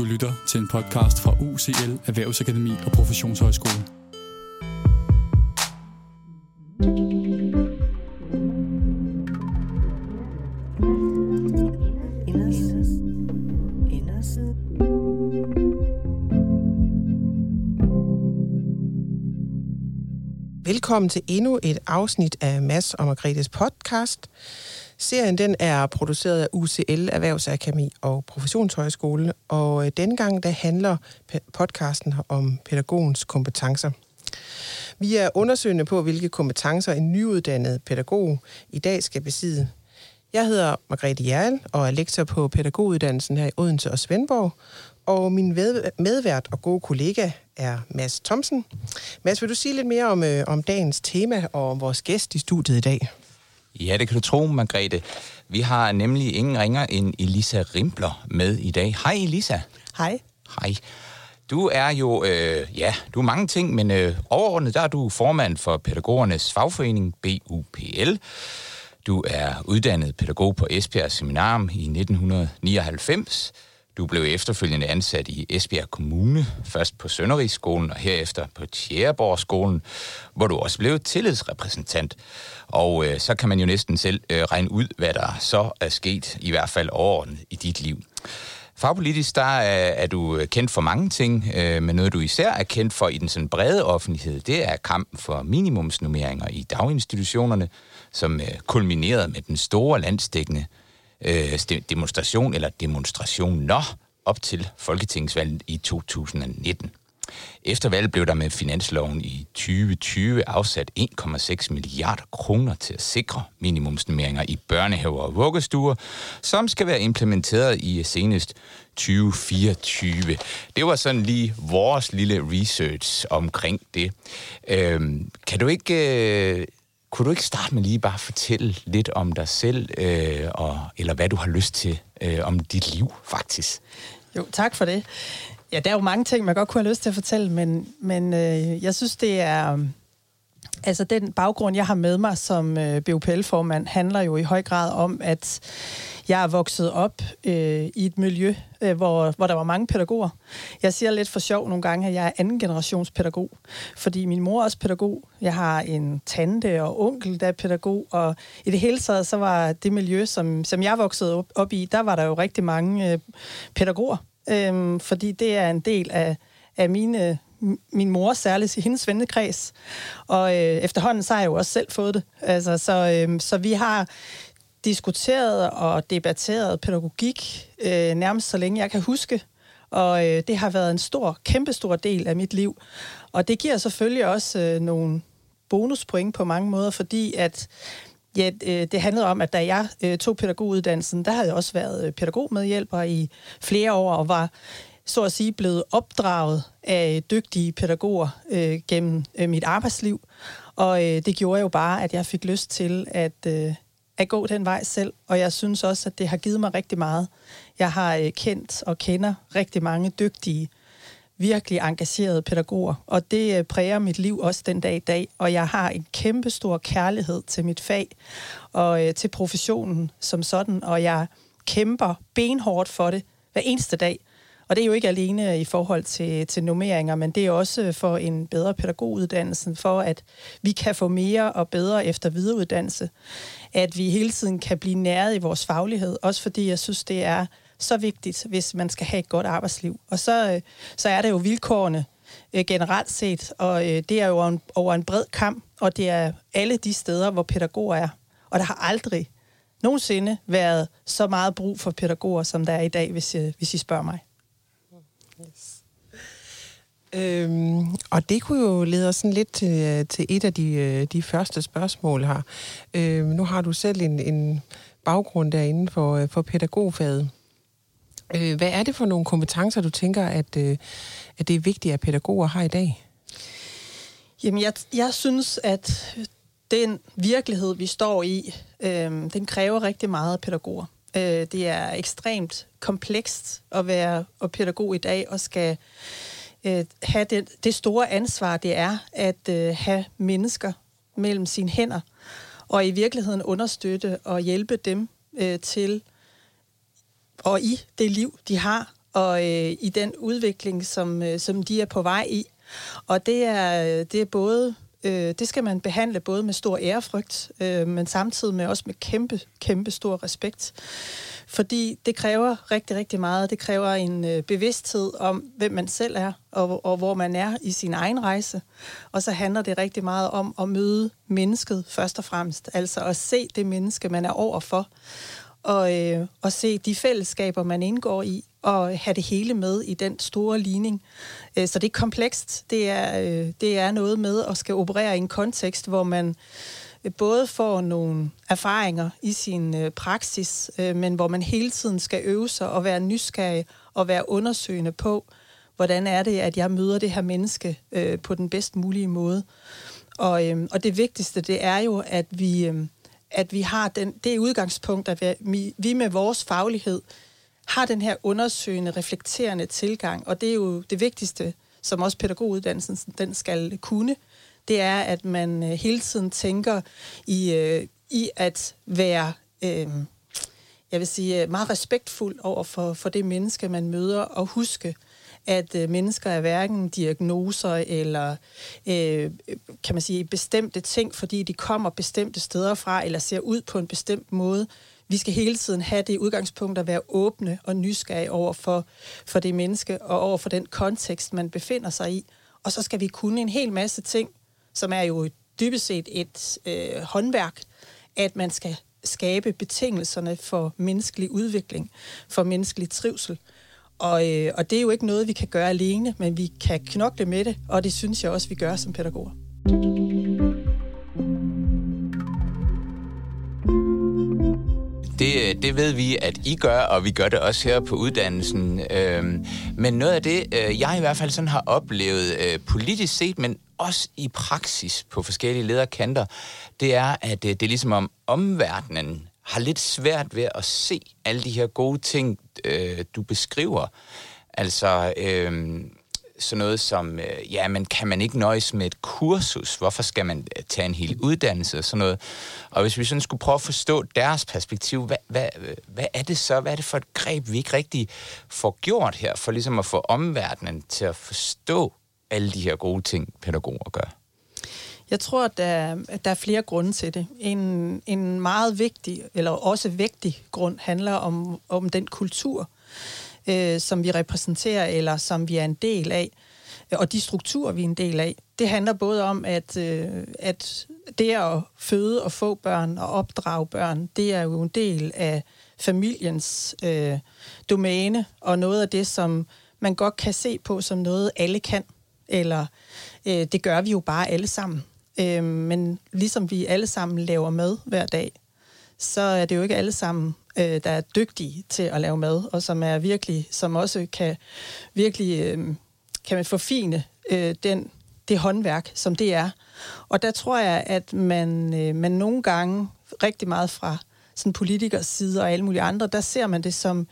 Du lytter til en podcast fra UCL Erhvervsakademi og Professionshøjskole. Velkommen til endnu et afsnit af Mads og Margrethes podcast. Serien den er produceret af UCL Erhvervsakademi og Professionshøjskole, og øh, denne gang der handler podcasten om pædagogens kompetencer. Vi er undersøgende på, hvilke kompetencer en nyuddannet pædagog i dag skal besidde. Jeg hedder Margrethe Jærl og er lektor på pædagoguddannelsen her i Odense og Svendborg, og min medvært og gode kollega er Mads Thomsen. Mads, vil du sige lidt mere om, øh, om dagens tema og om vores gæst i studiet i dag? Ja, det kan du tro, Margrethe. Vi har nemlig ingen ringer end Elisa Rimpler med i dag. Hej Elisa. Hej. Hej. Du er jo, øh, ja, du er mange ting, men øh, overordnet der er du formand for pædagogernes fagforening, BUPL. Du er uddannet pædagog på Esbjerg Seminarium i 1999. Du blev efterfølgende ansat i Esbjerg Kommune, først på Sønderrigsskolen og herefter på Tjæreborgskolen, hvor du også blev tillidsrepræsentant. Og øh, så kan man jo næsten selv øh, regne ud, hvad der så er sket, i hvert fald overordnet i dit liv. Fagpolitisk, der er, er du øh, kendt for mange ting, øh, men noget du især er kendt for i den sådan brede offentlighed, det er kampen for minimumsnummeringer i daginstitutionerne, som øh, kulminerede med den store landsdækkende øh, demonstration eller demonstrationer op til Folketingsvalget i 2019. Efter valget blev der med finansloven i 2020 afsat 1,6 milliarder kroner til at sikre minimumsnummeringer i børnehaver og vuggestuer, som skal være implementeret i senest 2024. Det var sådan lige vores lille research omkring det. Øhm, kan du ikke øh, kunne du ikke starte med lige bare at fortælle lidt om dig selv, øh, og, eller hvad du har lyst til øh, om dit liv, faktisk? Jo, tak for det. Ja, der er jo mange ting, man godt kunne have lyst til at fortælle, men, men øh, jeg synes, det er... Altså, den baggrund, jeg har med mig som øh, BUPL-formand, handler jo i høj grad om, at jeg er vokset op øh, i et miljø, øh, hvor, hvor der var mange pædagoger. Jeg siger lidt for sjov nogle gange, at jeg er anden generations pædagog, fordi min mor er også pædagog. Jeg har en tante og onkel, der er pædagog, og i det hele taget, så var det miljø, som, som jeg voksede op, op i, der var der jo rigtig mange øh, pædagoger, øh, fordi det er en del af, af mine min mor særligt i hendes vennekreds. Og øh, efterhånden så har jeg jo også selv fået det. Altså, så, øh, så vi har diskuteret og debatteret pædagogik øh, nærmest så længe jeg kan huske. Og øh, det har været en stor, kæmpestor del af mit liv. Og det giver selvfølgelig også øh, nogle bonuspoint på mange måder, fordi at ja, øh, det handlede om, at da jeg øh, tog pædagoguddannelsen, der havde jeg også været øh, pædagogmedhjælper i flere år og var så at sige blevet opdraget af dygtige pædagoger øh, gennem øh, mit arbejdsliv. Og øh, det gjorde jo bare, at jeg fik lyst til at, øh, at gå den vej selv. Og jeg synes også, at det har givet mig rigtig meget. Jeg har øh, kendt og kender rigtig mange dygtige, virkelig engagerede pædagoger. Og det øh, præger mit liv også den dag i dag. Og jeg har en kæmpe stor kærlighed til mit fag og øh, til professionen som sådan. Og jeg kæmper benhårdt for det hver eneste dag. Og det er jo ikke alene i forhold til, til nummeringer, men det er også for en bedre pædagoguddannelse, for at vi kan få mere og bedre efter videreuddannelse. At vi hele tiden kan blive næret i vores faglighed, også fordi jeg synes, det er så vigtigt, hvis man skal have et godt arbejdsliv. Og så, så er det jo vilkårene øh, generelt set, og øh, det er jo en, over en bred kamp, og det er alle de steder, hvor pædagoger er. Og der har aldrig nogensinde været så meget brug for pædagoger, som der er i dag, hvis, øh, hvis I spørger mig. Yes. Øhm, og det kunne jo lede os sådan lidt til, øh, til et af de, øh, de første spørgsmål her. Øhm, nu har du selv en, en baggrund derinde for, øh, for pædagogfaget. Øh, hvad er det for nogle kompetencer, du tænker, at, at det er vigtigt, at pædagoger har i dag? Jamen, jeg, jeg synes, at den virkelighed, vi står i, øh, den kræver rigtig meget af pædagoger. Øh, det er ekstremt komplekst at være og pædagog i dag og skal øh, have det, det store ansvar, det er at øh, have mennesker mellem sine hænder og i virkeligheden understøtte og hjælpe dem øh, til og i det liv, de har, og øh, i den udvikling, som, øh, som de er på vej i. Og det er, øh, det er både øh, det skal man behandle både med stor ærefrygt, øh, men samtidig med også med kæmpe, kæmpe stor respekt. Fordi det kræver rigtig, rigtig meget. Det kræver en øh, bevidsthed om, hvem man selv er, og, og hvor man er i sin egen rejse. Og så handler det rigtig meget om at møde mennesket først og fremmest. Altså at se det menneske, man er overfor. Og, øh, og se de fællesskaber, man indgår i, og have det hele med i den store ligning. Øh, så det er komplekst. Det er, øh, det er noget med at skal operere i en kontekst, hvor man øh, både får nogle erfaringer i sin øh, praksis, øh, men hvor man hele tiden skal øve sig og være nysgerrig og være undersøgende på, hvordan er det, at jeg møder det her menneske øh, på den bedst mulige måde. Og, og det vigtigste, det er jo, at vi, at vi har den, det udgangspunkt, at vi, vi med vores faglighed har den her undersøgende, reflekterende tilgang, og det er jo det vigtigste, som også pædagoguddannelsen den skal kunne, det er, at man øh, hele tiden tænker i, øh, i at være, øh, jeg vil sige, øh, meget respektfuld over for, for det menneske, man møder, og huske, at øh, mennesker er hverken diagnoser eller, øh, kan man sige, bestemte ting, fordi de kommer bestemte steder fra, eller ser ud på en bestemt måde. Vi skal hele tiden have det udgangspunkt at være åbne og nysgerrige over for, for det menneske og over for den kontekst, man befinder sig i. Og så skal vi kunne en hel masse ting, som er jo dybest set et øh, håndværk, at man skal skabe betingelserne for menneskelig udvikling, for menneskelig trivsel. Og, øh, og det er jo ikke noget, vi kan gøre alene, men vi kan knokle med det, og det synes jeg også, vi gør som pædagoger. Det, det ved vi, at I gør, og vi gør det også her på uddannelsen. Øhm, men noget af det, øh, jeg i hvert fald sådan har oplevet øh, politisk set, men også i praksis på forskellige lederkanter, det er, at øh, det er ligesom om omverdenen har lidt svært ved at se alle de her gode ting, øh, du beskriver. Altså, øh, sådan noget som, øh, ja, men kan man ikke nøjes med et kursus? Hvorfor skal man øh, tage en hel uddannelse og sådan noget? Og hvis vi sådan skulle prøve at forstå deres perspektiv, hvad, hvad, øh, hvad er det så? Hvad er det for et greb, vi ikke rigtig får gjort her, for ligesom at få omverdenen til at forstå alle de her gode ting, pædagoger gør? Jeg tror, at der, at der er flere grunde til det. En, en meget vigtig, eller også vigtig grund, handler om, om den kultur, øh, som vi repræsenterer, eller som vi er en del af, og de strukturer, vi er en del af. Det handler både om, at, øh, at det at føde og få børn og opdrage børn, det er jo en del af familiens øh, domæne, og noget af det, som man godt kan se på som noget, alle kan, eller øh, det gør vi jo bare alle sammen. Øh, men ligesom vi alle sammen laver mad hver dag, så er det jo ikke alle sammen, øh, der er dygtige til at lave mad, og som er virkelig, som også kan virkelig øh, kan man forfine øh, den, det håndværk, som det er. Og der tror jeg, at man, øh, man nogle gange rigtig meget fra sådan politikers side og alle mulige andre, der ser man det som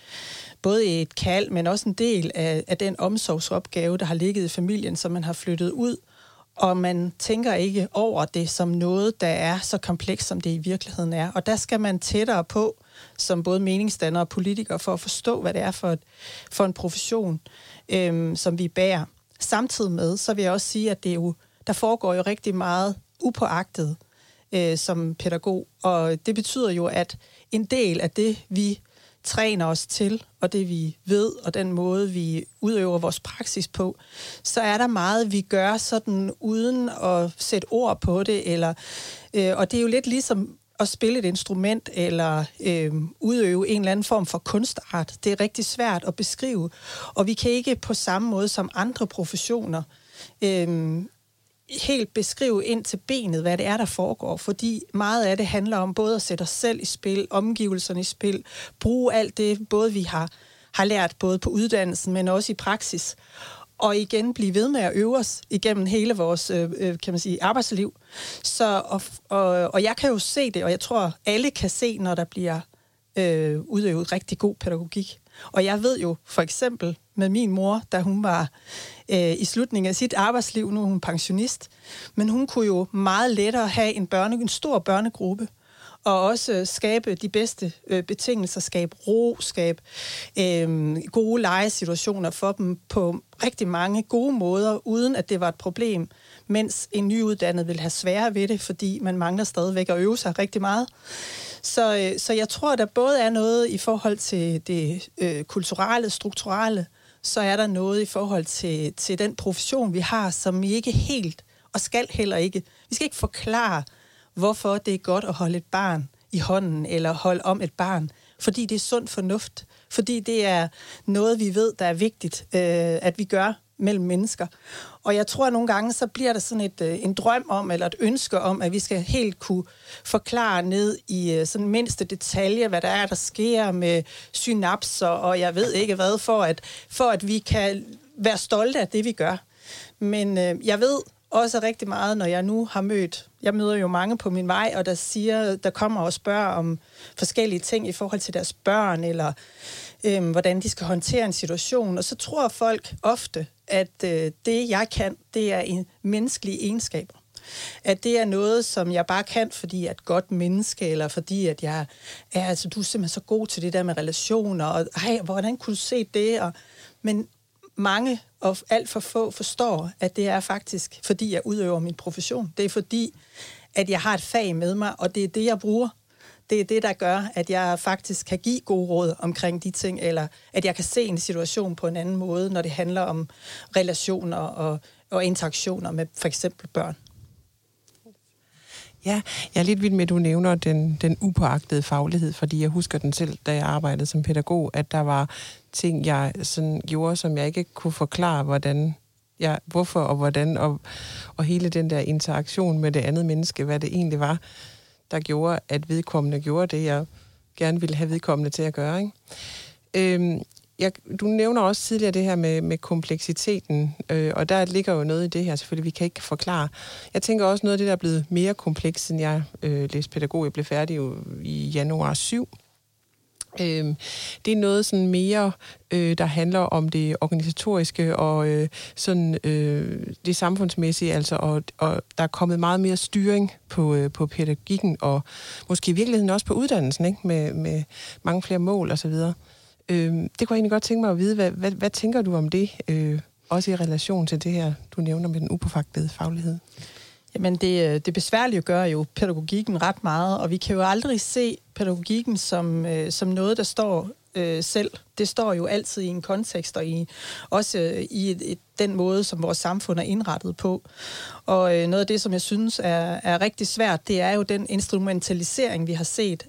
både et kald, men også en del af, af den omsorgsopgave, der har ligget i familien, som man har flyttet ud og man tænker ikke over det som noget, der er så komplekst, som det i virkeligheden er. Og der skal man tættere på, som både meningsdannere og politikere, for at forstå, hvad det er for, et, for en profession, øhm, som vi bærer. Samtidig med, så vil jeg også sige, at det jo, der foregår jo rigtig meget upåagtet øh, som pædagog, og det betyder jo, at en del af det, vi træner os til, og det vi ved, og den måde, vi udøver vores praksis på, så er der meget, vi gør sådan uden at sætte ord på det, eller, øh, og det er jo lidt ligesom at spille et instrument eller øh, udøve en eller anden form for kunstart. Det er rigtig svært at beskrive, og vi kan ikke på samme måde som andre professioner øh, helt beskrive ind til benet, hvad det er, der foregår, fordi meget af det handler om både at sætte os selv i spil, omgivelserne i spil, bruge alt det, både vi har, har lært både på uddannelsen, men også i praksis, og igen blive ved med at øve os igennem hele vores øh, øh kan man sige, arbejdsliv. Så, og, og, og jeg kan jo se det, og jeg tror, alle kan se, når der bliver øh, udøvet rigtig god pædagogik. Og jeg ved jo for eksempel med min mor, da hun var øh, i slutningen af sit arbejdsliv, nu er hun pensionist, men hun kunne jo meget lettere have en, børne, en stor børnegruppe, og også øh, skabe de bedste øh, betingelser, skabe ro, skabe øh, gode legesituationer for dem på rigtig mange gode måder, uden at det var et problem, mens en nyuddannet vil have sværere ved det, fordi man mangler stadigvæk at øve sig rigtig meget. Så, øh, så jeg tror, der både er noget i forhold til det øh, kulturelle, strukturelle, så er der noget i forhold til, til den profession, vi har, som vi ikke helt, og skal heller ikke. Vi skal ikke forklare, hvorfor det er godt at holde et barn i hånden, eller holde om et barn, fordi det er sund fornuft, fordi det er noget, vi ved, der er vigtigt, øh, at vi gør mellem mennesker. Og jeg tror, at nogle gange, så bliver der sådan et, øh, en drøm om, eller et ønske om, at vi skal helt kunne forklare ned i øh, sådan mindste detalje, hvad der er, der sker med synapser, og jeg ved ikke hvad, for at, for at vi kan være stolte af det, vi gør. Men øh, jeg ved også rigtig meget, når jeg nu har mødt, jeg møder jo mange på min vej, og der siger, der kommer og spørger om forskellige ting i forhold til deres børn, eller øh, hvordan de skal håndtere en situation. Og så tror folk ofte, at øh, det, jeg kan, det er en menneskelige egenskaber. At det er noget, som jeg bare kan, fordi jeg er et godt menneske, eller fordi at jeg er, altså, du er simpelthen så god til det der med relationer, og ej, hvordan kunne du se det? Og, men mange og alt for få forstår, at det er faktisk, fordi jeg udøver min profession. Det er fordi, at jeg har et fag med mig, og det er det, jeg bruger det er det, der gør, at jeg faktisk kan give gode råd omkring de ting, eller at jeg kan se en situation på en anden måde, når det handler om relationer og, og interaktioner med for eksempel børn. Ja, jeg er lidt vild med, at du nævner den, den upåagtede faglighed, fordi jeg husker den selv, da jeg arbejdede som pædagog, at der var ting, jeg sådan gjorde, som jeg ikke kunne forklare, hvordan jeg, hvorfor og hvordan, og, og hele den der interaktion med det andet menneske, hvad det egentlig var, der gjorde, at vedkommende gjorde det, jeg gerne ville have vedkommende til at gøre. Ikke? Øhm, jeg, du nævner også tidligere det her med, med kompleksiteten, øh, og der ligger jo noget i det her, selvfølgelig, vi kan ikke forklare. Jeg tænker også noget af det, der er blevet mere komplekst, siden jeg øh, læste pædagog. Jeg blev færdig jo i januar 7. Øh, det er noget sådan mere, øh, der handler om det organisatoriske og øh, sådan øh, det samfundsmæssige, altså, og, og der er kommet meget mere styring på, øh, på pædagogikken, og måske i virkeligheden også på uddannelsen, ikke? Med, med mange flere mål osv. Øh, det kunne jeg egentlig godt tænke mig at vide, hvad, hvad, hvad tænker du om det, øh, også i relation til det her, du nævner med den upåfagtede faglighed? Jamen det, øh, det besværlige gør jo pædagogikken ret meget, og vi kan jo aldrig se pædagogikken som, øh, som noget, der står øh, selv. Det står jo altid i en kontekst, og i, også øh, i et, et, den måde, som vores samfund er indrettet på. Og øh, noget af det, som jeg synes er, er rigtig svært, det er jo den instrumentalisering, vi har set.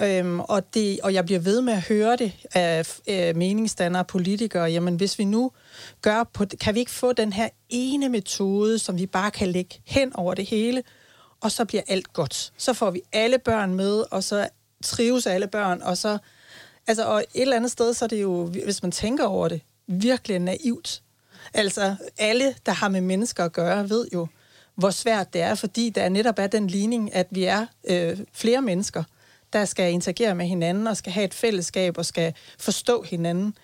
Øhm, og, det, og jeg bliver ved med at høre det af, af meningsdannere og politikere. Jamen, hvis vi nu gør på, kan vi ikke få den her ene metode, som vi bare kan lægge hen over det hele, og så bliver alt godt. Så får vi alle børn med, og så trives alle børn, og så... Altså, og et eller andet sted, så er det jo, hvis man tænker over det, virkelig naivt. Altså, alle, der har med mennesker at gøre, ved jo, hvor svært det er, fordi der netop er den ligning, at vi er øh, flere mennesker, der skal interagere med hinanden og skal have et fællesskab og skal forstå hinanden.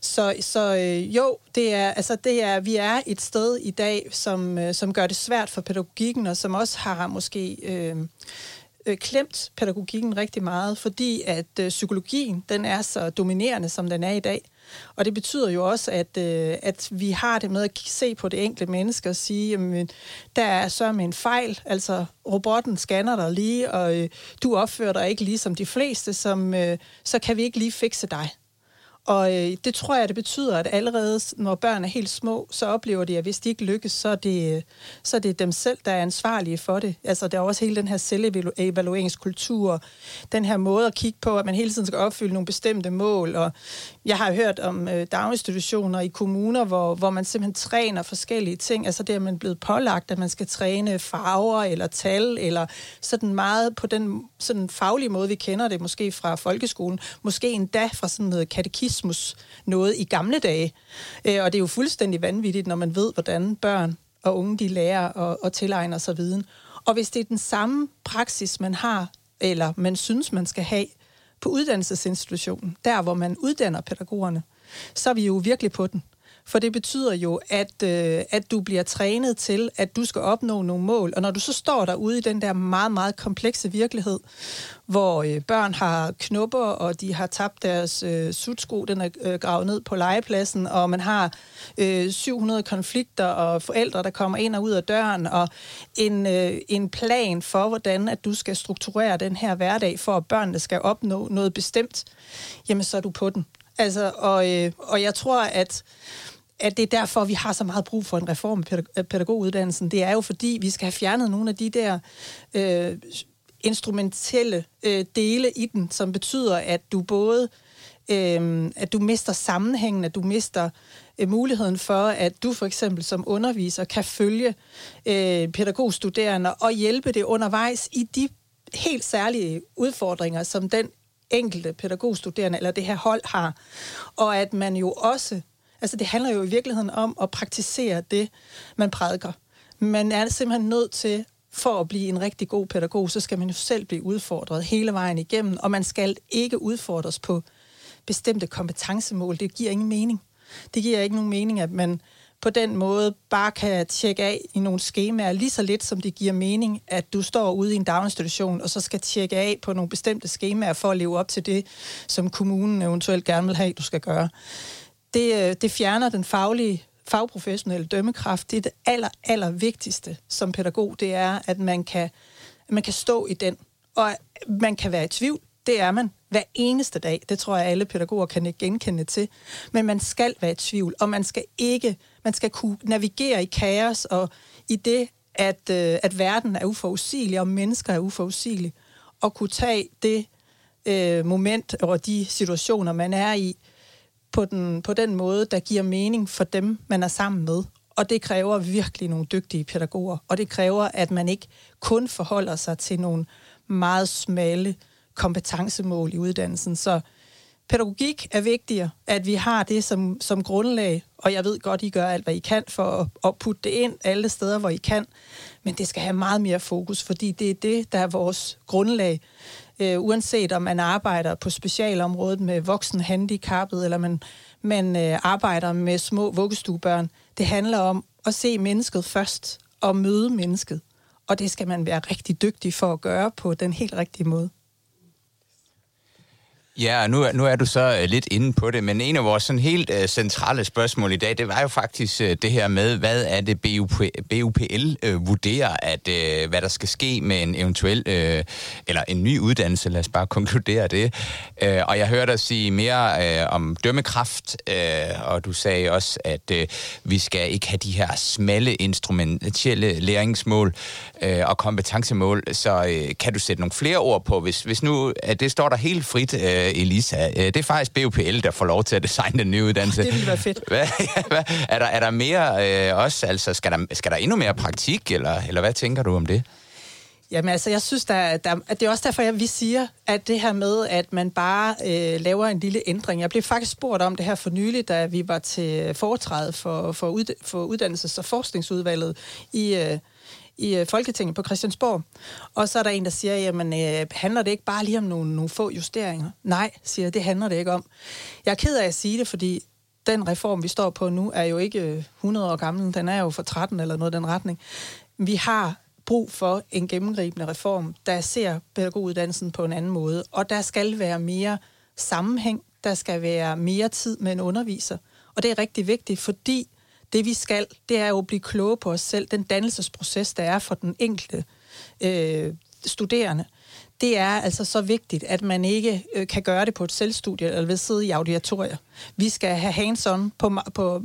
Så, så øh, jo, det er, altså, det er, vi er et sted i dag, som, øh, som gør det svært for pædagogikken, og som også har måske... Øh, øh, klemt pædagogikken rigtig meget, fordi at øh, psykologien den er så dominerende, som den er i dag. Og det betyder jo også, at, øh, at vi har det med at se på det enkelte menneske og sige, jamen, der er så med en fejl, altså robotten scanner dig lige, og øh, du opfører dig ikke ligesom de fleste, som, øh, så kan vi ikke lige fikse dig. Og øh, det tror jeg, det betyder, at allerede når børn er helt små, så oplever de, at hvis de ikke lykkes, så er det, øh, så er det dem selv, der er ansvarlige for det. Altså der er også hele den her selvevalueringskultur, den her måde at kigge på, at man hele tiden skal opfylde nogle bestemte mål. Og jeg har hørt om øh, daginstitutioner i kommuner, hvor, hvor man simpelthen træner forskellige ting. Altså det er man blevet pålagt, at man skal træne farver eller tal, eller sådan meget på den sådan faglige måde, vi kender det, måske fra folkeskolen, måske endda fra sådan noget katekismus noget i gamle dage. Øh, og det er jo fuldstændig vanvittigt, når man ved, hvordan børn og unge de lærer og, og tilegner sig viden. Og hvis det er den samme praksis, man har, eller man synes, man skal have på uddannelsesinstitutionen, der hvor man uddanner pædagogerne, så er vi jo virkelig på den. For det betyder jo, at, øh, at du bliver trænet til, at du skal opnå nogle mål. Og når du så står derude i den der meget, meget komplekse virkelighed, hvor øh, børn har knupper, og de har tabt deres øh, sutsko, den er øh, gravet ned på legepladsen, og man har øh, 700 konflikter, og forældre, der kommer ind og ud af døren, og en, øh, en plan for, hvordan at du skal strukturere den her hverdag, for at børnene skal opnå noget bestemt, jamen så er du på den. Altså, og, øh, og jeg tror, at at det er derfor, vi har så meget brug for en reform af pædagoguddannelsen. Det er jo fordi, vi skal have fjernet nogle af de der øh, instrumentelle øh, dele i den, som betyder, at du både øh, at du mister sammenhængen, at du mister øh, muligheden for, at du for eksempel som underviser kan følge øh, pædagogstuderende og hjælpe det undervejs i de helt særlige udfordringer, som den enkelte pædagogstuderende eller det her hold har. Og at man jo også, altså det handler jo i virkeligheden om at praktisere det, man prædiker. Man er simpelthen nødt til for at blive en rigtig god pædagog, så skal man jo selv blive udfordret hele vejen igennem, og man skal ikke udfordres på bestemte kompetencemål. Det giver ingen mening. Det giver ikke nogen mening, at man på den måde bare kan tjekke af i nogle skemaer, lige så lidt som det giver mening, at du står ude i en daginstitution, og så skal tjekke af på nogle bestemte skemaer for at leve op til det, som kommunen eventuelt gerne vil have, du skal gøre. Det, øh, det fjerner den faglige fagprofessionelle dømmekraft. Det er det aller, aller vigtigste som pædagog, det er, at man kan, man kan stå i den. Og man kan være i tvivl, det er man hver eneste dag. Det tror jeg, alle pædagoger kan genkende til. Men man skal være i tvivl, og man skal ikke, man skal kunne navigere i kaos og i det, at, øh, at verden er uforudsigelig, og mennesker er uforudsigelige, og kunne tage det øh, moment og de situationer, man er i, på den, på den måde, der giver mening for dem, man er sammen med. Og det kræver virkelig nogle dygtige pædagoger, og det kræver, at man ikke kun forholder sig til nogle meget smalle kompetencemål i uddannelsen. Så pædagogik er vigtigere, at vi har det som, som grundlag, og jeg ved godt, I gør alt, hvad I kan for at, at putte det ind alle steder, hvor I kan, men det skal have meget mere fokus, fordi det er det, der er vores grundlag øh, uanset om man arbejder på specialområdet med voksen handicappet, eller man, man øh, arbejder med små vuggestuebørn. Det handler om at se mennesket først, og møde mennesket. Og det skal man være rigtig dygtig for at gøre på den helt rigtige måde. Ja, nu, nu er du så øh, lidt inde på det, men en af vores sådan helt uh, centrale spørgsmål i dag, det var jo faktisk uh, det her med, hvad er det BUP, BUPL uh, vurderer, at uh, hvad der skal ske med en eventuel, uh, eller en ny uddannelse, lad os bare konkludere det. Uh, og jeg hørte dig sige mere uh, om dømmekraft, uh, og du sagde også, at uh, vi skal ikke have de her smalle instrumentelle læringsmål uh, og kompetencemål, så uh, kan du sætte nogle flere ord på, hvis, hvis nu uh, det står der helt frit, uh, Elisa. Øh, det er faktisk BUPL, der får lov til at designe den nye uddannelse. Det ville være fedt. Hvad, hvad, er, der, er der mere øh, også? Altså, skal der, skal der endnu mere praktik, eller, eller hvad tænker du om det? Jamen altså, jeg synes, der, der, at det er også derfor, at vi siger, at det her med, at man bare øh, laver en lille ændring. Jeg blev faktisk spurgt om det her for nylig, da vi var til foretræde for, for, ud, for uddannelses- og forskningsudvalget i, øh, i øh, Folketinget på Christiansborg. Og så er der en, der siger, jamen øh, handler det ikke bare lige om nogle, nogle få justeringer? Nej, siger jeg, det handler det ikke om. Jeg er ked af at sige det, fordi den reform, vi står på nu, er jo ikke øh, 100 år gammel. Den er jo for 13 eller noget i den retning. Vi har brug for en gennemgribende reform, der ser pædagoguddannelsen på en anden måde. Og der skal være mere sammenhæng. Der skal være mere tid med en underviser. Og det er rigtig vigtigt, fordi det vi skal, det er jo at blive kloge på os selv. Den dannelsesproces, der er for den enkelte øh, studerende, det er altså så vigtigt, at man ikke øh, kan gøre det på et selvstudie eller ved sidde i auditorier. Vi skal have hands-on på, på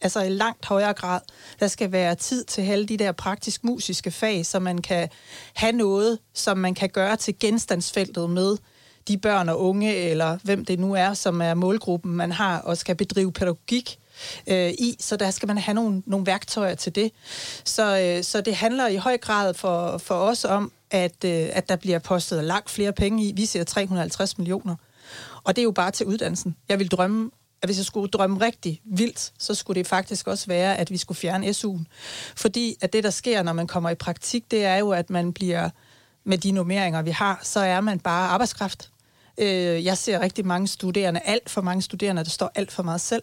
altså i langt højere grad. Der skal være tid til alle de der praktisk-musiske fag, så man kan have noget, som man kan gøre til genstandsfeltet med de børn og unge, eller hvem det nu er, som er målgruppen, man har, og skal bedrive pædagogik øh, i, så der skal man have nogle, nogle værktøjer til det. Så, øh, så det handler i høj grad for, for os om, at, øh, at der bliver postet langt flere penge i. Vi ser 350 millioner. Og det er jo bare til uddannelsen. Jeg vil drømme at hvis jeg skulle drømme rigtig vildt, så skulle det faktisk også være, at vi skulle fjerne SU'en. Fordi at det, der sker, når man kommer i praktik, det er jo, at man bliver, med de nummeringer, vi har, så er man bare arbejdskraft. Øh, jeg ser rigtig mange studerende, alt for mange studerende, der står alt for meget selv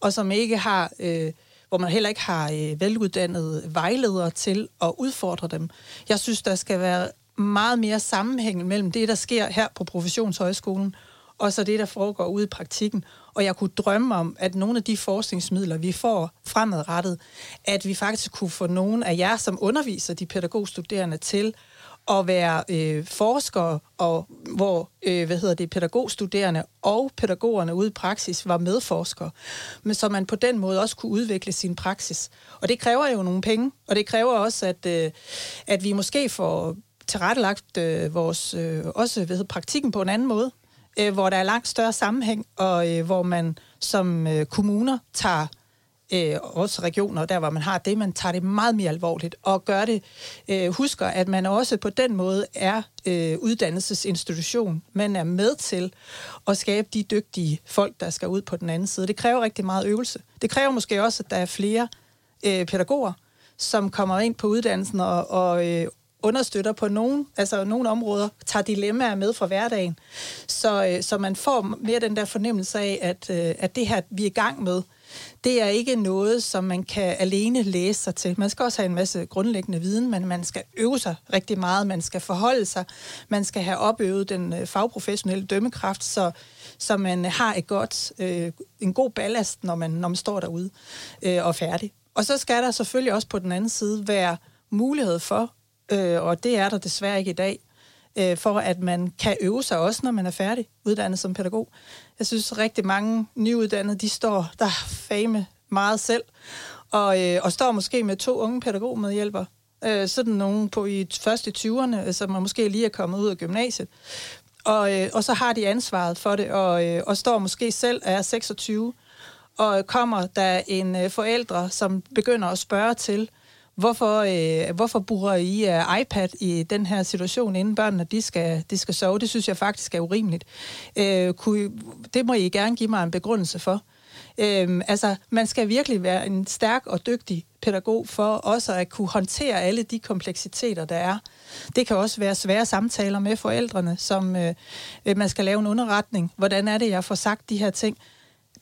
og som ikke har... Øh, hvor man heller ikke har øh, veluddannede vejledere til at udfordre dem. Jeg synes, der skal være meget mere sammenhæng mellem det, der sker her på Professionshøjskolen, og så det, der foregår ude i praktikken. Og jeg kunne drømme om, at nogle af de forskningsmidler, vi får fremadrettet, at vi faktisk kunne få nogle af jer, som underviser de pædagogstuderende til at være øh, forskere, og hvor øh, hvad hedder det, pædagogstuderende og pædagogerne ude i praksis var medforskere, men så man på den måde også kunne udvikle sin praksis. Og det kræver jo nogle penge, og det kræver også, at, øh, at vi måske får tilrettelagt øh, vores øh, også ved praktikken på en anden måde, øh, hvor der er langt større sammenhæng, og øh, hvor man som øh, kommuner tager øh, også regioner, der hvor man har det, man tager det meget mere alvorligt og gør det, øh, husker, at man også på den måde er øh, uddannelsesinstitution. Man er med til at skabe de dygtige folk, der skal ud på den anden side. Det kræver rigtig meget øvelse. Det kræver måske også, at der er flere øh, pædagoger, som kommer ind på uddannelsen og, og øh, understøtter på nogle, altså nogle områder, tager dilemmaer med fra hverdagen, så, øh, så man får mere den der fornemmelse af, at, øh, at det her, vi er i gang med, det er ikke noget, som man kan alene læse sig til. Man skal også have en masse grundlæggende viden, men man skal øve sig rigtig meget, man skal forholde sig, man skal have opøvet den øh, fagprofessionelle dømmekraft, så, så man har et godt, øh, en god ballast, når man, når man står derude øh, og er færdig. Og så skal der selvfølgelig også på den anden side være mulighed for, øh, og det er der desværre ikke i dag, øh, for at man kan øve sig også, når man er færdig uddannet som pædagog. Jeg synes, rigtig mange nyuddannede, de står der fame meget selv, og, øh, og står måske med to unge pædagogmedhjælpere. Øh, sådan nogen på i første 20'erne, øh, som måske lige er kommet ud af gymnasiet. Og, øh, og så har de ansvaret for det, og, øh, og står måske selv er 26, og kommer der en øh, forældre, som begynder at spørge til, Hvorfor, øh, hvorfor bruger I uh, iPad i den her situation, inden børnene de skal, de skal sove? Det synes jeg faktisk er urimeligt. Øh, kunne, det må I gerne give mig en begrundelse for. Øh, altså, man skal virkelig være en stærk og dygtig pædagog for også at kunne håndtere alle de kompleksiteter, der er. Det kan også være svære samtaler med forældrene, som øh, øh man skal lave en underretning. Hvordan er det, jeg får sagt de her ting?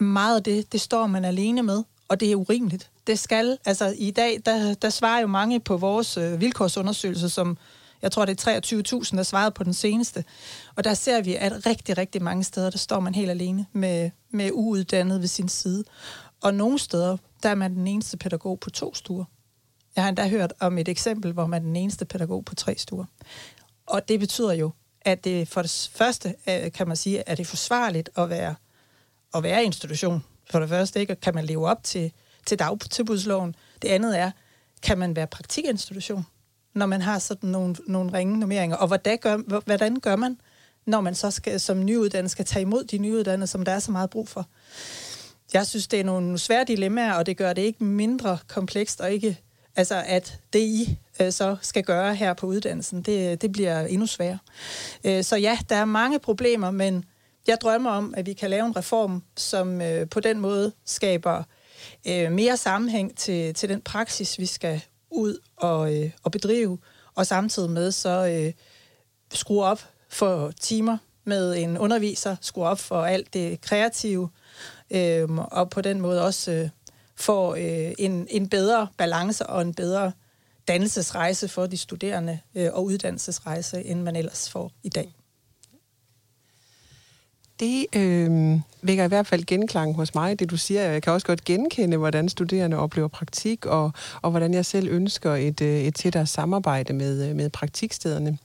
Meget af det, det står man alene med, og det er urimeligt det skal, altså i dag, der, der svarer jo mange på vores øh, vilkårsundersøgelse, som jeg tror, det er 23.000, der svarede på den seneste. Og der ser vi, at rigtig, rigtig mange steder, der står man helt alene med, med uuddannet ved sin side. Og nogle steder, der er man den eneste pædagog på to stuer. Jeg har endda hørt om et eksempel, hvor man er den eneste pædagog på tre stuer. Og det betyder jo, at det for det første, øh, kan man sige, at det er forsvarligt at være, at være institution. For det første ikke, kan man leve op til til dagtilbudsloven. Det andet er, kan man være praktikinstitution, når man har sådan nogle, nogle ringe nummeringer? Og hvordan gør, hvordan gør man, når man så skal, som nyuddannet skal tage imod de nyuddannede, som der er så meget brug for? Jeg synes, det er nogle svære dilemmaer, og det gør det ikke mindre komplekst, og ikke altså at det I øh, så skal gøre her på uddannelsen, det, det bliver endnu sværere. Øh, så ja, der er mange problemer, men jeg drømmer om, at vi kan lave en reform, som øh, på den måde skaber øh, mere sammenhæng til, til den praksis, vi skal ud og, øh, og bedrive, og samtidig med så øh, skrue op for timer med en underviser, skrue op for alt det kreative, øh, og på den måde også øh, få øh, en, en bedre balance og en bedre dannelsesrejse for de studerende øh, og uddannelsesrejse, end man ellers får i dag det øh, vækker i hvert fald genklang hos mig, det du siger. Jeg kan også godt genkende, hvordan studerende oplever praktik, og, og hvordan jeg selv ønsker et, øh, et tættere samarbejde med, øh, med praktikstederne.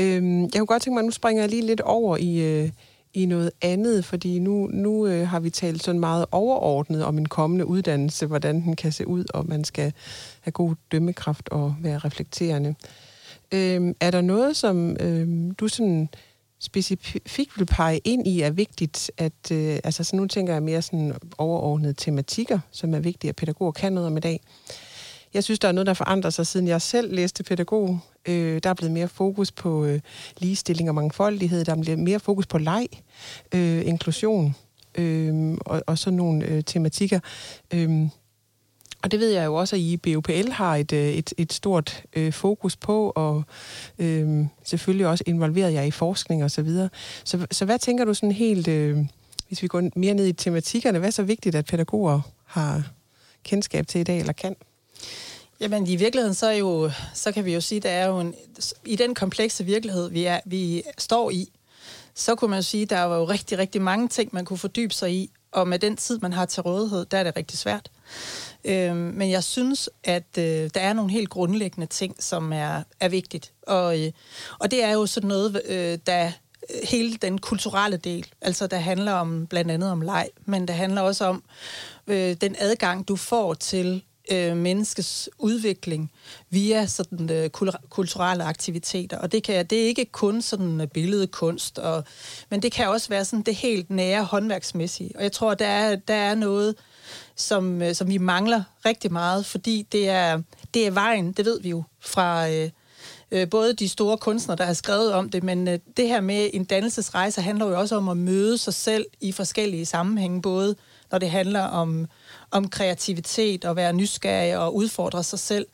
Øh, jeg kunne godt tænke mig, at nu springer jeg lige lidt over i, øh, i noget andet, fordi nu, nu øh, har vi talt sådan meget overordnet om en kommende uddannelse, hvordan den kan se ud, og man skal have god dømmekraft og være reflekterende. Øh, er der noget, som øh, du sådan specifikt vil pege ind i, er vigtigt, at, øh, altså så nu tænker jeg mere sådan overordnede tematikker, som er vigtige, at pædagoger kan noget om i dag. Jeg synes, der er noget, der forandrer sig, siden jeg selv læste pædagog. Øh, der er blevet mere fokus på øh, ligestilling og mangfoldighed. Der er blevet mere fokus på leg, øh, inklusion øh, og, og sådan nogle øh, tematikker. Øh, og det ved jeg jo også, at I i BUPL har et, øh, et, et stort øh, fokus på, og øh, selvfølgelig også involveret jer i forskning og så videre. Så, så hvad tænker du sådan helt, øh, hvis vi går mere ned i tematikkerne, hvad er så vigtigt, at pædagoger har kendskab til i dag, eller kan? Jamen i virkeligheden, så, er jo, så kan vi jo sige, at der er jo en, i den komplekse virkelighed, vi, er, vi står i, så kunne man jo sige, at der var jo rigtig, rigtig mange ting, man kunne fordybe sig i, og med den tid, man har til rådighed, der er det rigtig svært. Øh, men jeg synes, at øh, der er nogle helt grundlæggende ting, som er, er vigtigt. Og, øh, og det er jo sådan noget, øh, der øh, hele den kulturelle del, altså der handler om blandt andet om leg, men det handler også om øh, den adgang, du får til øh, menneskets udvikling via sådan øh, kulturelle aktiviteter. Og det kan det er ikke kun sådan øh, billedkunst, og, men det kan også være sådan det helt nære håndværksmæssige. Og jeg tror, der er, der er noget, som, øh, som vi mangler rigtig meget, fordi det er, det er vejen, det ved vi jo fra... Øh, øh, både de store kunstnere, der har skrevet om det, men øh, det her med en dannelsesrejse handler jo også om at møde sig selv i forskellige sammenhænge, både når det handler om, om kreativitet og være nysgerrig og udfordre sig selv,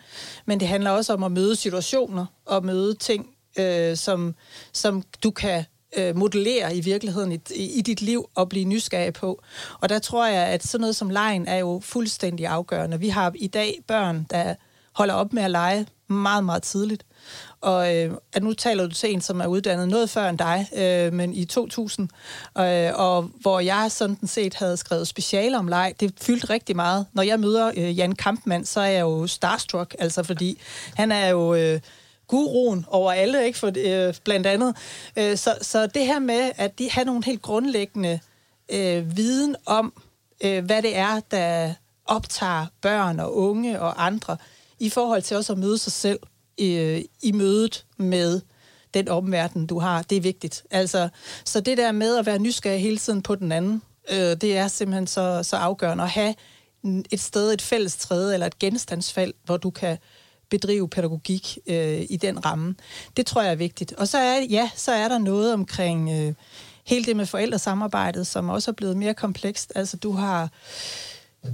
men det handler også om at møde situationer og møde ting, øh, som, som du kan øh, modellere i virkeligheden i, i dit liv og blive nysgerrig på. Og der tror jeg, at sådan noget som lejen er jo fuldstændig afgørende. Vi har i dag børn, der holder op med at lege meget, meget tidligt. Og øh, at nu taler du til en, som er uddannet noget før end dig, øh, men i 2000, øh, og hvor jeg sådan set havde skrevet speciale om leg. Det fyldte rigtig meget. Når jeg møder øh, Jan Kampmann, så er jeg jo starstruck, altså fordi han er jo... Øh, guruen over alle, ikke? For, øh, blandt andet. Øh, så, så det her med, at de har nogle helt grundlæggende øh, viden om, øh, hvad det er, der optager børn og unge og andre, i forhold til også at møde sig selv øh, i mødet med den omverden, du har. Det er vigtigt. Altså, så det der med at være nysgerrig hele tiden på den anden, øh, det er simpelthen så, så afgørende at have et sted, et fælles træde eller et genstandsfald, hvor du kan bedrive pædagogik øh, i den ramme. Det tror jeg er vigtigt. Og så er, ja, så er der noget omkring øh, hele det med forældresamarbejdet, som også er blevet mere komplekst. Altså du har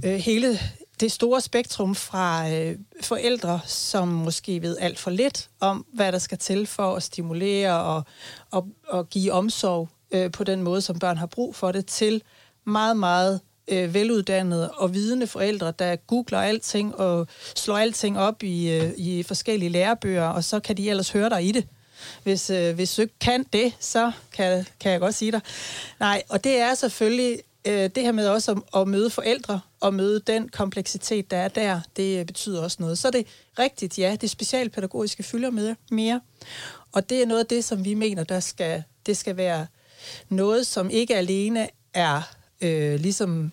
øh, hele det store spektrum fra øh, forældre, som måske ved alt for lidt om, hvad der skal til for at stimulere og, og, og give omsorg øh, på den måde, som børn har brug for det, til meget, meget øh, veluddannede og vidende forældre, der googler alting og slår alting op i, øh, i forskellige lærebøger, og så kan de ellers høre dig i det. Hvis, øh, hvis du ikke kan det, så kan, kan jeg godt sige dig. Nej, og det er selvfølgelig øh, det her med også at, at møde forældre og møde den kompleksitet, der er der, det betyder også noget. Så er det rigtigt, ja, det specialpædagogiske fylder med mere. Og det er noget af det, som vi mener, der skal, det skal være noget, som ikke alene er øh, ligesom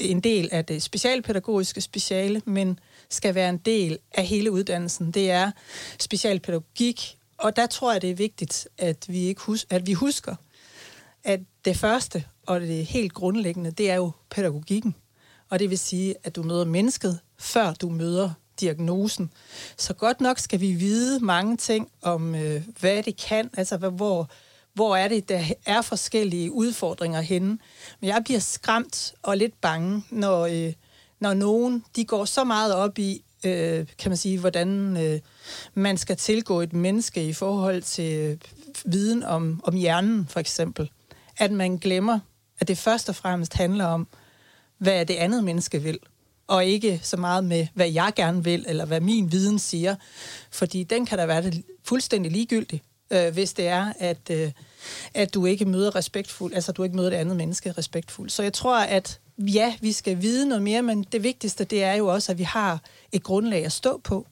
en del af det specialpædagogiske speciale, men skal være en del af hele uddannelsen. Det er specialpædagogik, og der tror jeg, det er vigtigt, at vi, ikke hus- at vi husker, at det første og det helt grundlæggende, det er jo pædagogikken. Og det vil sige, at du møder mennesket, før du møder diagnosen. Så godt nok skal vi vide mange ting om, øh, hvad det kan, altså hvor, hvor er det, der er forskellige udfordringer henne. Men jeg bliver skræmt og lidt bange, når, øh, når nogen de går så meget op i, øh, kan man sige, hvordan øh, man skal tilgå et menneske i forhold til øh, viden om, om hjernen, for eksempel. At man glemmer, at det først og fremmest handler om, hvad det andet menneske vil, og ikke så meget med, hvad jeg gerne vil, eller hvad min viden siger. Fordi den kan da være det fuldstændig ligegyldig, øh, hvis det er, at, øh, at du ikke møder respektfuldt, altså du ikke møder det andet menneske respektfuldt. Så jeg tror, at ja, vi skal vide noget mere, men det vigtigste, det er jo også, at vi har et grundlag at stå på.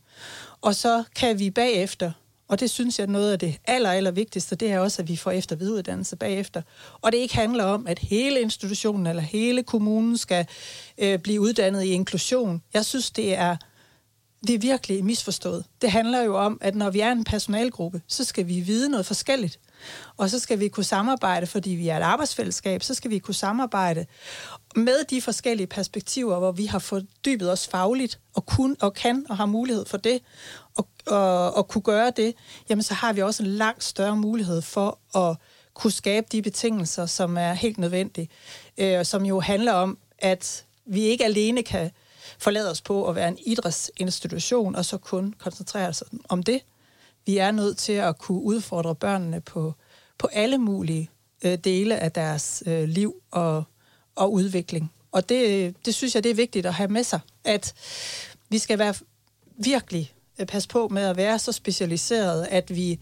Og så kan vi bagefter og det synes jeg noget af det aller, aller vigtigste, det er også, at vi får efter videreuddannelse bagefter. Og det ikke handler om, at hele institutionen eller hele kommunen skal øh, blive uddannet i inklusion. Jeg synes, det er, det er virkelig misforstået. Det handler jo om, at når vi er en personalgruppe, så skal vi vide noget forskelligt. Og så skal vi kunne samarbejde, fordi vi er et arbejdsfællesskab, så skal vi kunne samarbejde med de forskellige perspektiver, hvor vi har fordybet os fagligt, og kun og kan og har mulighed for det, og, og, og kunne gøre det, jamen så har vi også en langt større mulighed for at kunne skabe de betingelser, som er helt nødvendige, øh, som jo handler om, at vi ikke alene kan forlade os på at være en idrætsinstitution, og så kun koncentrere os om det. Vi er nødt til at kunne udfordre børnene på, på alle mulige øh, dele af deres øh, liv og, og udvikling. Og det, det synes jeg, det er vigtigt at have med sig, at vi skal være virkelig øh, passe på med at være så specialiseret, at vi,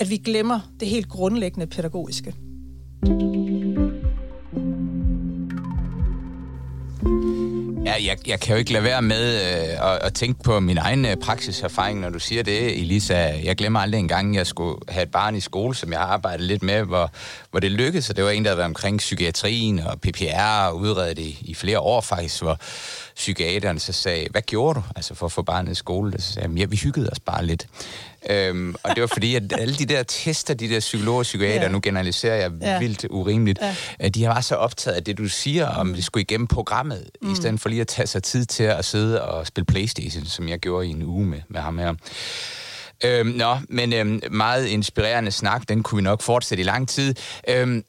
at vi glemmer det helt grundlæggende pædagogiske. Ja, jeg, jeg kan jo ikke lade være med øh, at, at tænke på min egen øh, praksiserfaring, når du siger det, Elisa. Jeg glemmer aldrig en gang, jeg skulle have et barn i skole, som jeg har arbejdet lidt med, hvor, hvor det lykkedes, og det var en, der havde været omkring psykiatrien og PPR og udredet i, i flere år faktisk, hvor psykiateren så sagde, hvad gjorde du altså for at få barnet i skole? Så sagde jeg, ja, vi hyggede os bare lidt. Øhm, og det var fordi, at alle de der tester, de der psykologer og psykiater, ja. nu generaliserer jeg ja. vildt urimeligt, ja. at de var så optaget af det, du siger, om det skulle igennem programmet, mm. i stedet for lige at tage sig tid til at sidde og spille Playstation, som jeg gjorde i en uge med, med ham her. Øhm, nå, men øhm, meget inspirerende snak, den kunne vi nok fortsætte i lang tid. Øhm,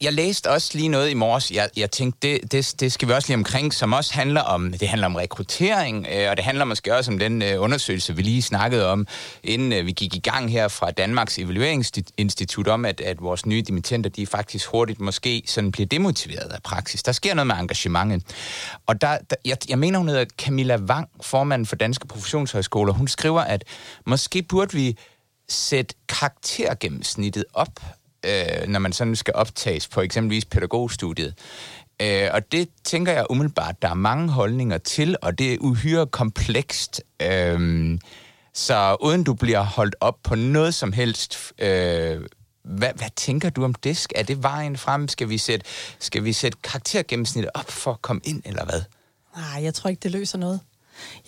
jeg læste også lige noget i morges, jeg, jeg tænkte, det, det, det skal vi også lige omkring, som også handler om, det handler om rekruttering, øh, og det handler måske også om den øh, undersøgelse, vi lige snakkede om, inden øh, vi gik i gang her fra Danmarks Evalueringsinstitut, om at, at vores nye dimittenter, de faktisk hurtigt måske sådan bliver demotiveret af praksis. Der sker noget med engagementet. Og der, der jeg, jeg mener, hun hedder Camilla Wang, formanden for Danske Professionshøjskoler, hun skriver, at måske burde vi sætte karaktergennemsnittet op øh, når man sådan skal optages på eksempelvis pædagogstudiet. Øh, og det tænker jeg umiddelbart, der er mange holdninger til, og det er uhyre komplekst. Øh, så uden du bliver holdt op på noget som helst, øh, hvad, hvad tænker du om det? Er det vejen frem? Skal vi sætte, skal vi sætte karaktergennemsnittet op for at komme ind, eller hvad? Nej, jeg tror ikke, det løser noget.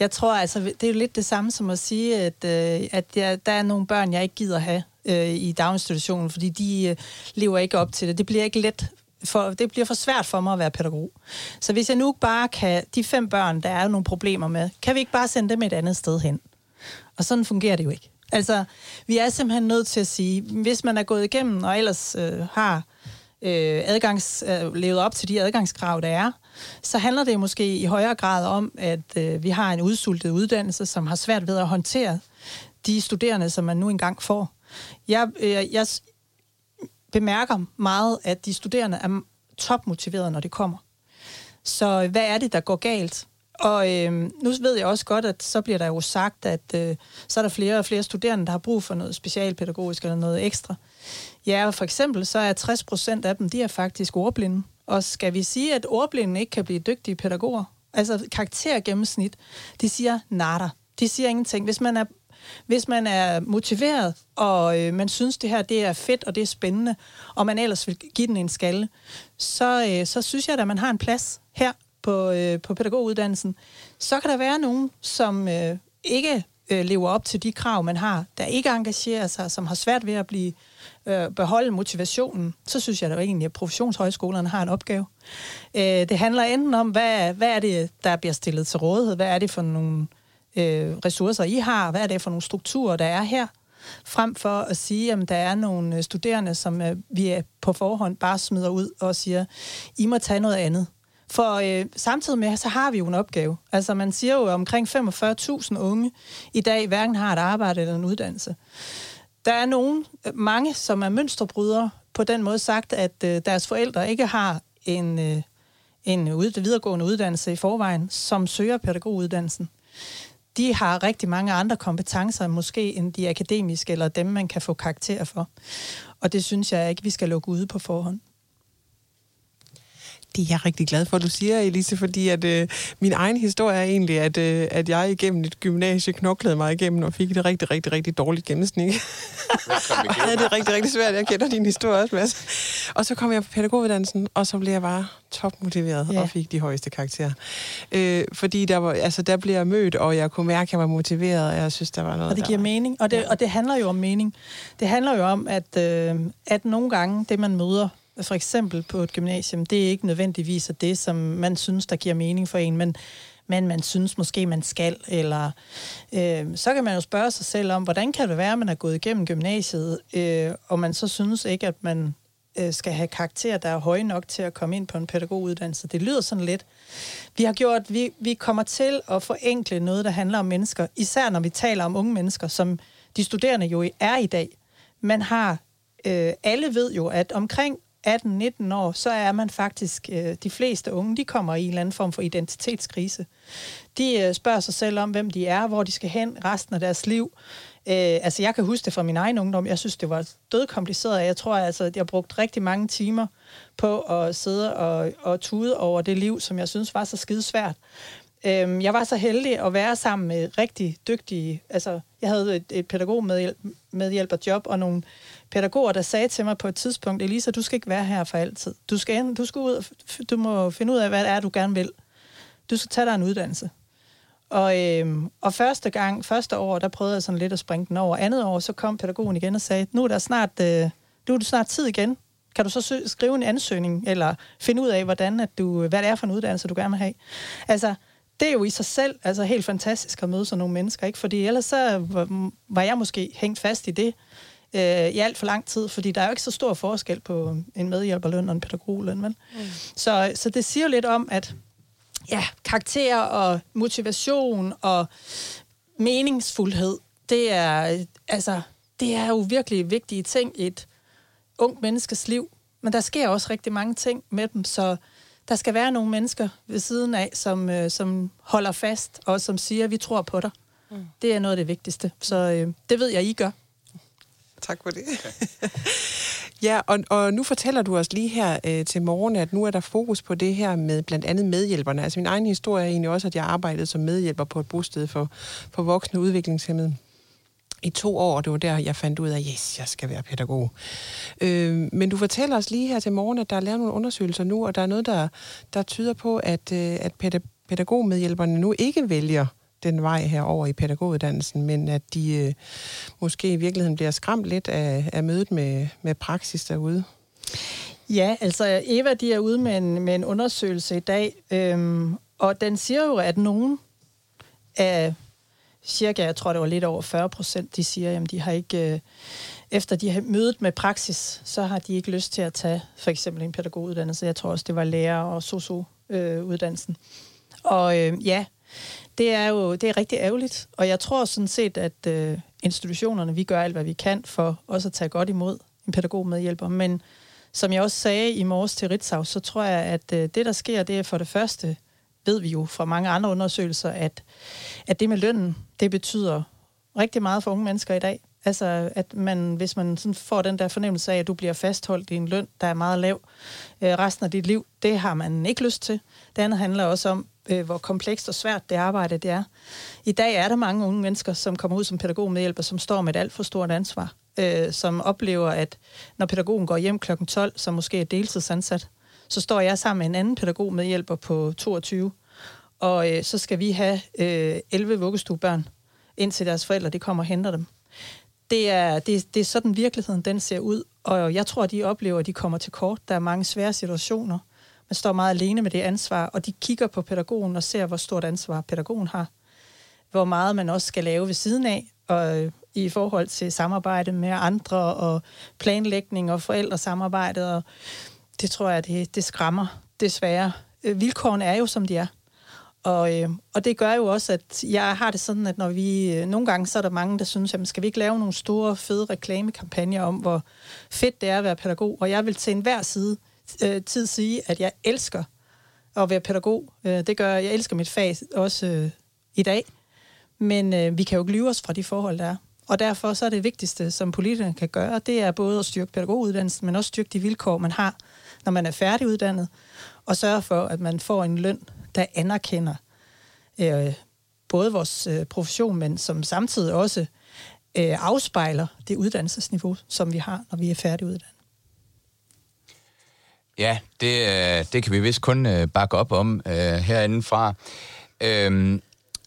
Jeg tror altså, det er jo lidt det samme som at sige, at, øh, at jeg, der er nogle børn, jeg ikke gider have øh, i daginstitutionen, fordi de øh, lever ikke op til det. Det bliver ikke let for, det bliver for svært for mig at være pædagog. Så hvis jeg nu bare kan, de fem børn, der er nogle problemer med, kan vi ikke bare sende dem et andet sted hen? Og sådan fungerer det jo ikke. Altså, vi er simpelthen nødt til at sige, hvis man er gået igennem og ellers øh, har øh, adgangs, øh, levet op til de adgangskrav, der er, så handler det måske i højere grad om, at øh, vi har en udsultet uddannelse, som har svært ved at håndtere de studerende, som man nu engang får. Jeg, øh, jeg bemærker meget, at de studerende er topmotiverede, når de kommer. Så hvad er det, der går galt? Og øh, nu ved jeg også godt, at så bliver der jo sagt, at øh, så er der flere og flere studerende, der har brug for noget specialpædagogisk eller noget ekstra. Ja, for eksempel så er 60 procent af dem, de er faktisk ordblinde. Og skal vi sige, at ordblinde ikke kan blive dygtige pædagoger? Altså karaktergennemsnit, de siger nada. De siger ingenting. Hvis man er hvis man er motiveret, og øh, man synes, det her det er fedt, og det er spændende, og man ellers vil give den en skalle, så, øh, så synes jeg, at man har en plads her på, øh, på pædagoguddannelsen. Så kan der være nogen, som øh, ikke øh, lever op til de krav, man har, der ikke engagerer sig, som har svært ved at blive øh, beholde motivationen, så synes jeg da egentlig, at professionshøjskolerne har en opgave. Øh, det handler enten om, hvad, hvad er det, der bliver stillet til rådighed, hvad er det for nogle øh, øh, ressourcer, I har, hvad er det for nogle strukturer, der er her, frem for at sige, at der er nogle øh, studerende, som øh, vi øh, på forhånd bare smider ud og siger, I må tage noget andet. For øh, samtidig med, så har vi jo en opgave. Altså man siger jo, at omkring 45.000 unge i dag hverken har et arbejde eller en uddannelse. Der er nogen, mange, som er mønsterbrydere, på den måde sagt, at øh, deres forældre ikke har en, øh, en ud, videregående uddannelse i forvejen, som søger pædagoguddannelsen de har rigtig mange andre kompetencer, måske end de akademiske, eller dem, man kan få karakter for. Og det synes jeg ikke, vi skal lukke ude på forhånd. Det er jeg rigtig glad for, at du siger, Elise, fordi at, øh, min egen historie er egentlig, at, øh, at jeg igennem et gymnasie knoklede mig igennem og fik et rigtig, rigtig, rigtig dårligt gennemsnit. og havde det rigtig, rigtig svært. Jeg kender din historie også, Mads. Og så kom jeg på pædagoguddannelsen, og så blev jeg bare topmotiveret ja. og fik de højeste karakterer. Øh, fordi der, var, altså, der blev jeg mødt, og jeg kunne mærke, at jeg var motiveret, og jeg synes, der var noget, Og det giver var... mening, og det, ja. og det handler jo om mening. Det handler jo om, at, øh, at nogle gange, det man møder for eksempel på et gymnasium, det er ikke nødvendigvis det, som man synes, der giver mening for en, men, men man synes måske, man skal, eller øh, så kan man jo spørge sig selv om, hvordan kan det være, at man er gået igennem gymnasiet, øh, og man så synes ikke, at man øh, skal have karakterer, der er høje nok til at komme ind på en pædagoguddannelse. Det lyder sådan lidt. Vi har gjort, vi, vi kommer til at forenkle noget, der handler om mennesker, især når vi taler om unge mennesker, som de studerende jo er i dag. Man har øh, alle ved jo, at omkring 18-19 år, så er man faktisk, øh, de fleste unge, de kommer i en eller anden form for identitetskrise. De øh, spørger sig selv om, hvem de er, hvor de skal hen resten af deres liv. Øh, altså, jeg kan huske det fra min egen ungdom. Jeg synes, det var død kompliceret. Jeg tror, altså, at jeg brugt rigtig mange timer på at sidde og, og tude over det liv, som jeg synes var så skidesvært. Øh, jeg var så heldig at være sammen med rigtig dygtige... Altså, jeg havde et, et pædagog med, medhjælper job og nogle pædagoger, der sagde til mig på et tidspunkt, Elisa, du skal ikke være her for altid. Du skal, du skal ud og, du må finde ud af, hvad det er, du gerne vil. Du skal tage dig en uddannelse. Og, øhm, og første gang, første år, der prøvede jeg sådan lidt at springe den over. Andet år, så kom pædagogen igen og sagde, nu er der snart, øh, nu er det snart tid igen. Kan du så sø- skrive en ansøgning, eller finde ud af, hvordan at du, hvad det er for en uddannelse, du gerne vil have? Altså, det er jo i sig selv altså helt fantastisk at møde sådan nogle mennesker, ikke? Fordi ellers så var jeg måske hængt fast i det øh, i alt for lang tid, fordi der er jo ikke så stor forskel på en medhjælperløn og en pædagogløn, vel? Mm. Så, så det siger jo lidt om, at ja, karakter og motivation og meningsfuldhed, det er, altså, det er jo virkelig vigtige ting i et ung menneskes liv. Men der sker også rigtig mange ting med dem, så der skal være nogle mennesker ved siden af, som, øh, som holder fast og som siger, vi tror på dig. Mm. Det er noget af det vigtigste. Så øh, det ved jeg, I gør. Tak for det. Okay. ja, og, og nu fortæller du os lige her øh, til morgen, at nu er der fokus på det her med blandt andet medhjælperne. Altså min egen historie er egentlig også, at jeg arbejdede som medhjælper på et bosted for, for voksne udviklingshemmede i to år, og det var der, jeg fandt ud af, yes, jeg skal være pædagog. Øh, men du fortæller os lige her til morgen, at der er lavet nogle undersøgelser nu, og der er noget, der, der tyder på, at, øh, at pædagogmedhjælperne nu ikke vælger den vej her over i pædagoguddannelsen, men at de øh, måske i virkeligheden bliver skræmt lidt af, af mødet med, med praksis derude. Ja, altså Eva de er ude med en, med en undersøgelse i dag, øhm, og den siger jo, at nogen af cirka, jeg tror det var lidt over 40 procent, de siger, at de har ikke, øh, efter de har mødet med praksis, så har de ikke lyst til at tage for eksempel en pædagoguddannelse. Jeg tror også, det var lærer- og socio-uddannelsen. Øh, og øh, ja, det er jo det er rigtig ærgerligt, og jeg tror sådan set, at øh, institutionerne, vi gør alt, hvad vi kan for også at tage godt imod en pædagogmedhjælper, men som jeg også sagde i morges til Ritzau, så tror jeg, at øh, det, der sker, det er for det første, ved vi jo fra mange andre undersøgelser, at, at det med lønnen, det betyder rigtig meget for unge mennesker i dag. Altså, at man, hvis man sådan får den der fornemmelse af, at du bliver fastholdt i en løn, der er meget lav øh, resten af dit liv, det har man ikke lyst til. Det andet handler også om, øh, hvor komplekst og svært det arbejde det er. I dag er der mange unge mennesker, som kommer ud som pædagogmedhjælper, som står med et alt for stort ansvar, øh, som oplever, at når pædagogen går hjem kl. 12, som måske er deltidsansat, så står jeg sammen med en anden pædagogmedhjælper på 22, og øh, så skal vi have øh, 11 vuggestuebørn, indtil deres forældre de kommer og henter dem. Det er, det, det er sådan virkeligheden den ser ud, og jeg tror, de oplever, at de kommer til kort. Der er mange svære situationer, man står meget alene med det ansvar, og de kigger på pædagogen og ser, hvor stort ansvar pædagogen har. Hvor meget man også skal lave ved siden af, og øh, i forhold til samarbejde med andre, og planlægning og forældresamarbejde, og det tror jeg, det, det skræmmer desværre. Øh, vilkårene er jo, som de er. Og, øh, og det gør jo også, at jeg har det sådan, at når vi... Øh, nogle gange så er der mange, der synes, jamen skal vi ikke lave nogle store, fede reklamekampagner om, hvor fedt det er at være pædagog? Og jeg vil til enhver side øh, Øh, tid sige, at jeg elsker at være pædagog. Øh, det gør jeg. elsker mit fag også øh, i dag. Men øh, vi kan jo ikke lyve os fra de forhold, der er. Og derfor så er det vigtigste, som politikerne kan gøre, det er både at styrke pædagoguddannelsen, men også styrke de vilkår, man har, når man er færdiguddannet, og sørge for, at man får en løn, der anerkender øh, både vores øh, profession, men som samtidig også øh, afspejler det uddannelsesniveau, som vi har, når vi er færdiguddannet. Ja, det, øh, det kan vi vist kun øh, bakke op om øh, herindefra. Øhm,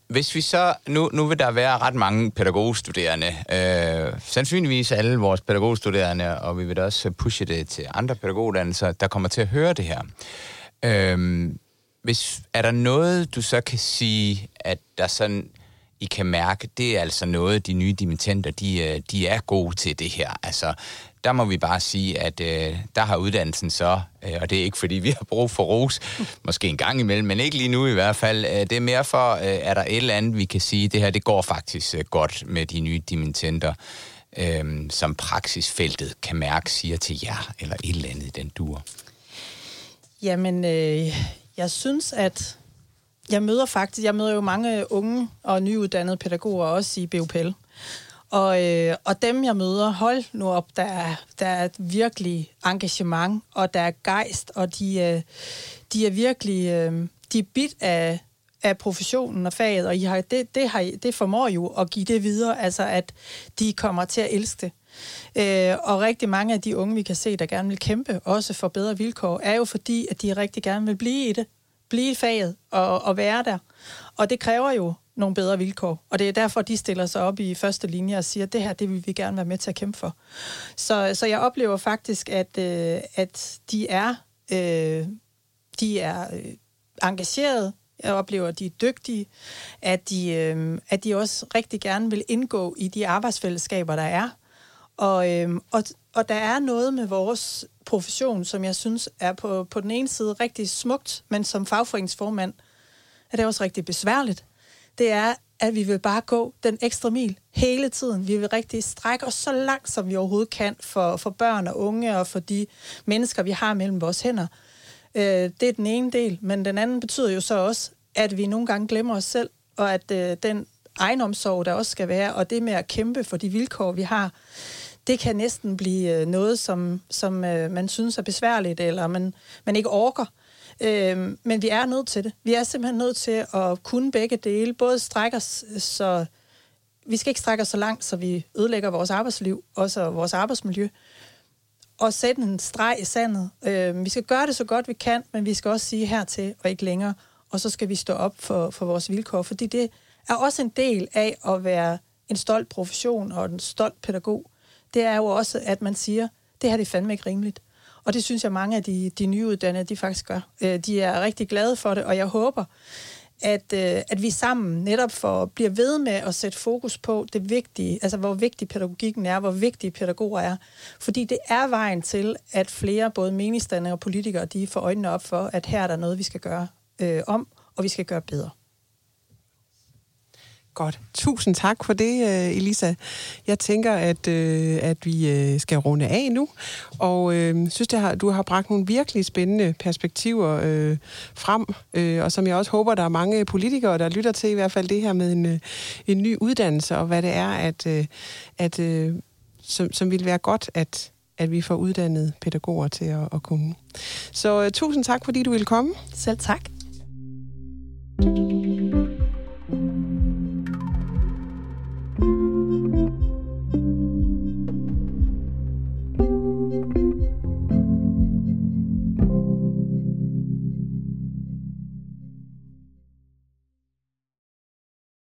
hvis vi så, nu, nu vil der være ret mange pædagogstuderende, øh, sandsynligvis alle vores pædagogstuderende, og vi vil da også pushe det til andre pædagoguddannelser, der kommer til at høre det her. Uh, hvis, er der noget, du så kan sige, at der sådan, i kan mærke, det er altså noget, de nye dimittenter, de, øh, de er gode til det her. Altså, der må vi bare sige, at øh, der har uddannelsen så, øh, og det er ikke fordi, vi har brug for ros, måske en gang imellem, men ikke lige nu i hvert fald. Øh, det er mere for, øh, er der et eller andet, vi kan sige, det her, det går faktisk øh, godt med de nye dimittenter. øh, som praksisfeltet kan mærke, siger til jer, eller et eller andet den dur? Jamen, øh, jeg synes, at jeg møder faktisk, jeg møder jo mange unge og nyuddannede pædagoger også i BUPL. Og, øh, og dem, jeg møder, hold nu op, der er, der er et virkelig engagement, og der er gejst, og de, øh, de er virkelig øh, de er bit af, af professionen og faget, og I har, det, det, har, det formår jo at give det videre, altså at de kommer til at elske det. Øh, og rigtig mange af de unge, vi kan se, der gerne vil kæmpe, også for bedre vilkår, er jo fordi, at de rigtig gerne vil blive i det, blive i faget og, og være der. Og det kræver jo nogle bedre vilkår. Og det er derfor, de stiller sig op i første linje og siger, at det her, det vil vi gerne være med til at kæmpe for. Så, så jeg oplever faktisk, at, øh, at de er, øh, de er øh, engagerede, Jeg oplever, at de er dygtige, at de, øh, at de også rigtig gerne vil indgå i de arbejdsfællesskaber, der er. Og, øh, og, og der er noget med vores profession, som jeg synes er på, på den ene side rigtig smukt, men som fagforeningsformand er det også rigtig besværligt. Det er, at vi vil bare gå den ekstra mil hele tiden. Vi vil rigtig strække os så langt, som vi overhovedet kan for, for børn og unge og for de mennesker, vi har mellem vores hænder. Øh, det er den ene del, men den anden betyder jo så også, at vi nogle gange glemmer os selv, og at øh, den egenomsorg, der også skal være, og det med at kæmpe for de vilkår, vi har, det kan næsten blive øh, noget, som, som øh, man synes er besværligt, eller man, man ikke orker. Øh, men vi er nødt til det. Vi er simpelthen nødt til at kunne begge dele. Både strække os, så vi skal ikke strække os så langt, så vi ødelægger vores arbejdsliv, også vores arbejdsmiljø, og sætte en streg i sandet. Øh, vi skal gøre det så godt vi kan, men vi skal også sige hertil og ikke længere, og så skal vi stå op for, for vores vilkår, fordi det er også en del af at være en stolt profession og en stolt pædagog. Det er jo også, at man siger, det her det er fandme ikke rimeligt. Og det synes jeg, mange af de, de nyuddannede, de faktisk gør. Øh, de er rigtig glade for det, og jeg håber, at, øh, at vi sammen netop for, bliver ved med at sætte fokus på det vigtige, altså hvor vigtig pædagogikken er, hvor vigtige pædagoger er. Fordi det er vejen til, at flere, både meningsdannere og politikere, de får øjnene op for, at her er der noget, vi skal gøre øh, om, og vi skal gøre bedre. Godt. Tusind tak for det, øh, Elisa. Jeg tænker, at, øh, at vi øh, skal runde af nu, og øh, synes, det har, du har bragt nogle virkelig spændende perspektiver øh, frem, øh, og som jeg også håber, der er mange politikere, der lytter til i hvert fald det her med en, øh, en ny uddannelse, og hvad det er, at, øh, at, øh, som, som vil være godt, at, at vi får uddannet pædagoger til at, at kunne. Så øh, tusind tak, fordi du ville komme. Selv tak. thank you